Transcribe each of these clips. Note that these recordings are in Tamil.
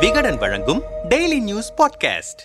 விகடன் வழங்கும் daily news podcast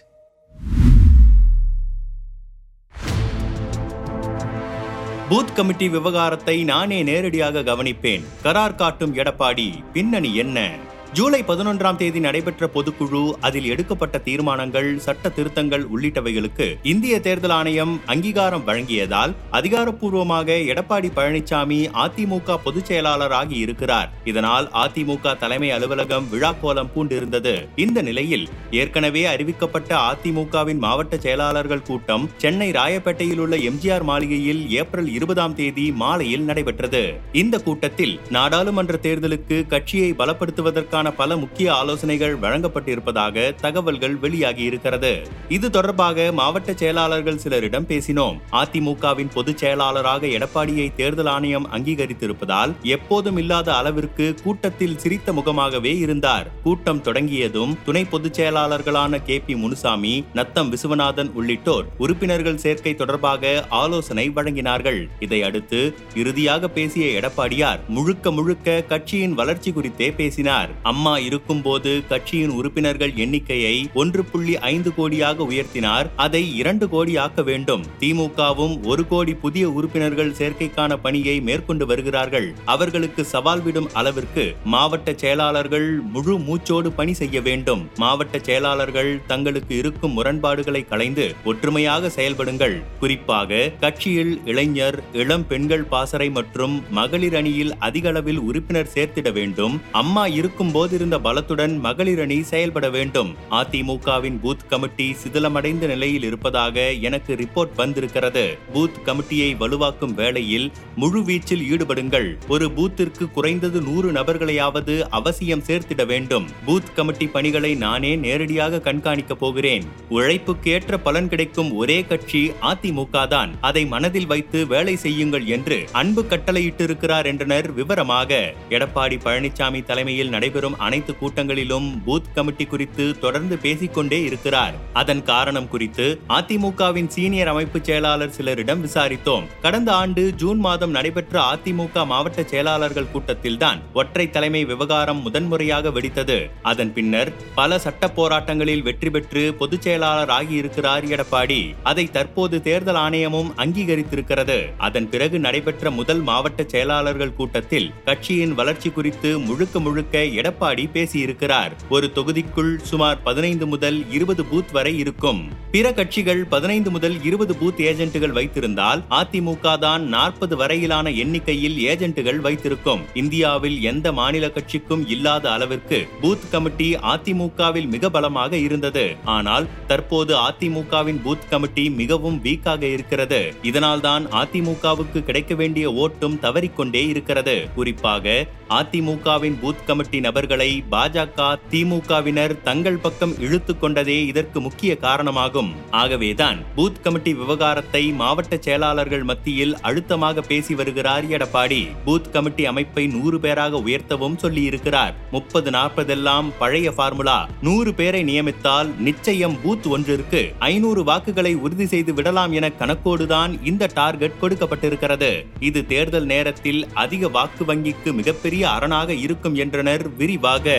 booth committee விவகாரத்தை நானே நேரடியாக கவனிப்பேன். கரார் காட்டும் எடப்பாடி பின்னணி என்ன? ஜூலை பதினொன்றாம் தேதி நடைபெற்ற பொதுக்குழு அதில் எடுக்கப்பட்ட தீர்மானங்கள் சட்ட திருத்தங்கள் உள்ளிட்டவைகளுக்கு இந்திய தேர்தல் ஆணையம் அங்கீகாரம் வழங்கியதால் அதிகாரப்பூர்வமாக எடப்பாடி பழனிசாமி அதிமுக பொதுச் செயலாளராகி இருக்கிறார். இதனால் அதிமுக தலைமை அலுவலகம் விழாக்கோலம் பூண்டிருந்தது. இந்த நிலையில் ஏற்கனவே அறிவிக்கப்பட்ட அதிமுகவின் மாவட்ட செயலாளர்கள் கூட்டம் சென்னை ராயப்பேட்டையில் உள்ள எம்ஜிஆர் மாளிகையில் ஏப்ரல் இருபதாம் தேதி மாலையில் நடைபெற்றது. இந்த கூட்டத்தில் நாடாளுமன்ற தேர்தலுக்கு கட்சியை பலப்படுத்துவதற்கான தொடர்பான பல முக்கிய ஆலோசனைகள் வழங்கப்பட்டிருப்பதாக தகவல்கள் வெளியாகி இருக்கிறது. இது தொடர்பாக மாவட்ட செயலாளர்கள் சிலரிடம் பேசினோம். அதிமுகவின் பொதுச் செயலாளராக எடப்பாடியை தேர்தல் ஆணையம் அங்கீகரித்திருப்பதால் எப்போதும் இல்லாத அளவிற்கு கூட்டத்தில் சிரித்த முகமாகவே இருந்தார். கூட்டம் தொடங்கியதும் துணை பொதுச் செயலாளர்களான கே பி முனுசாமி நத்தம் விசுவநாதன் உள்ளிட்டோர் உறுப்பினர்கள் சேர்க்கை தொடர்பாக ஆலோசனை வழங்கினார்கள். இதையடுத்து இறுதியாக பேசிய எடப்பாடியார் முழுக்க முழுக்க கட்சியின் வளர்ச்சி குறித்தே பேசினார். அம்மா இருக்கும்போது கட்சியின் உறுப்பினர்கள் எண்ணிக்கையை ஒன்று புள்ளி ஐந்து கோடியாக உயர்த்தினார். அதை இரண்டு கோடி ஆக்க வேண்டும். திமுகவும் ஒரு கோடி புதிய உறுப்பினர்கள் சேர்க்கைக்கான பணியை மேற்கொண்டு வருகிறார்கள். அவர்களுக்கு சவால் விடும் அளவிற்கு மாவட்ட செயலாளர்கள் முழு மூச்சோடு பணி செய்ய வேண்டும். மாவட்ட செயலாளர்கள் தங்களுக்கு இருக்கும் முரண்பாடுகளை களைந்து ஒற்றுமையாக செயல்படுங்கள். குறிப்பாக கட்சியில் இளைஞர் இளம் பெண்கள் பாசறை மற்றும் மகளிர் அணியில் அதிக அளவில் உறுப்பினர் சேர்த்திட வேண்டும். அம்மா இருக்கும் போதிருந்த பலத்துடன் மகளிர் அணி செயல்பட வேண்டும். அதிமுகவின் பூத் கமிட்டி சிதிலமடைந்த நிலையில் இருப்பதாக எனக்கு ரிப்போர்ட் வந்திருக்கிறது. பூத் கமிட்டியை வலுவாக்கும் வேளையில் முழு வீச்சில் ஈடுபடுங்கள். ஒரு பூத்திற்கு குறைந்தது நூறு நபர்களையாவது அவசியம் சேர்த்திட வேண்டும். பூத் கமிட்டி பணிகளை நானே நேரடியாக கண்காணிக்கப் போகிறேன். உழைப்புக்கேற்ற பலன் கிடைக்கும் ஒரே கட்சி அதிமுக தான் அதை மனதில் வைத்து வேலை செய்யுங்கள் என்று அன்பு கட்டளையிட்டிருக்கிறார் என்றனர் விவரமாக. எடப்பாடி பழனிசாமி தலைமையில் நடைபெறும் நடைபெறும் அனைத்து கூட்டங்களிலும் பூத் கமிட்டி குறித்து தொடர்ந்து பேசிக்கொண்டே இருக்கிறார். அதன் காரணம் குறித்து அதிமுகவின் சீனியர் அமைப்பு செயலாளர் சிலரிடம் விசாரித்தோம். கடந்த ஆண்டு ஜூன் மாதம் நடைபெற்ற அதிமுக மாவட்ட செயலாளர்கள் கூட்டத்தில்தான் ஒற்றை தலைமை விவகாரம் முதன்முறையாக வெடித்தது. அதன் பின்னர் பல சட்ட போராட்டங்களில் வெற்றி பெற்று பொதுச் செயலாளர் ஆகியிருக்கிறார் எடப்பாடி. அதை தற்போது தேர்தல் ஆணையமும் அங்கீகரித்திருக்கிறது. அதன் பிறகு நடைபெற்ற முதல் மாவட்ட செயலாளர்கள் கூட்டத்தில் கட்சியின் வளர்ச்சி குறித்து முழுக்க முழுக்க எடப்பாடி பேசியிருக்கிறார். ஒரு தொகுதிக்குள் சுமார் பதினைந்து முதல் இருபது பூத் வரை இருக்கும். பிற கட்சிகள் பதினைந்து முதல் இருபது பூத் ஏஜென்ட்டுகள் வைத்திருந்தால் அதிமுக தான் நாற்பது வரையிலான எண்ணிக்கையில் ஏஜென்ட்டுகள் வைத்திருக்கும். இந்தியாவில் எந்த மாநில கட்சிக்கும் இல்லாத அளவிற்கு பூத் கமிட்டி அதிமுகவில் மிக பலமாக இருந்தது. ஆனால் தற்போது அதிமுகவின் பூத் கமிட்டி மிகவும் வீக்காக இருக்கிறது. இதனால்தான் அதிமுகவுக்கு கிடைக்க வேண்டிய ஓட்டும் தவறிக்கொண்டே இருக்கிறது. குறிப்பாக அதிமுகவின் பூத் கமிட்டி நபர்களை பாஜக திமுகவினர் தங்கள் பக்கம் இழுத்து கொண்டதே இதற்கு முக்கிய காரணமாகும். ஆகவேதான் பூத் கமிட்டி விவகாரத்தை மாவட்ட செயலாளர்கள் மத்தியில் அழுத்தமாக பேசி வருகிறார் எடப்பாடி. பூத் கமிட்டி அமைப்பை நூறு பேராக உயர்த்தவும் சொல்லியிருக்கிறார். முப்பது நாற்பதெல்லாம் பழைய பார்முலா நூறு பேரை நியமித்தால் நிச்சயம் பூத் ஒன்றிற்கு ஐநூறு வாக்குகளை உறுதி செய்து விடலாம் என கணக்கோடுதான் இந்த டார்கெட் கொடுக்கப்பட்டிருக்கிறது. இது தேர்தல் நேரத்தில் அதிக வாக்கு வங்கிக்கு மிகப்பெரிய அரணாக இருக்கும் என்றனர் விரிவாக.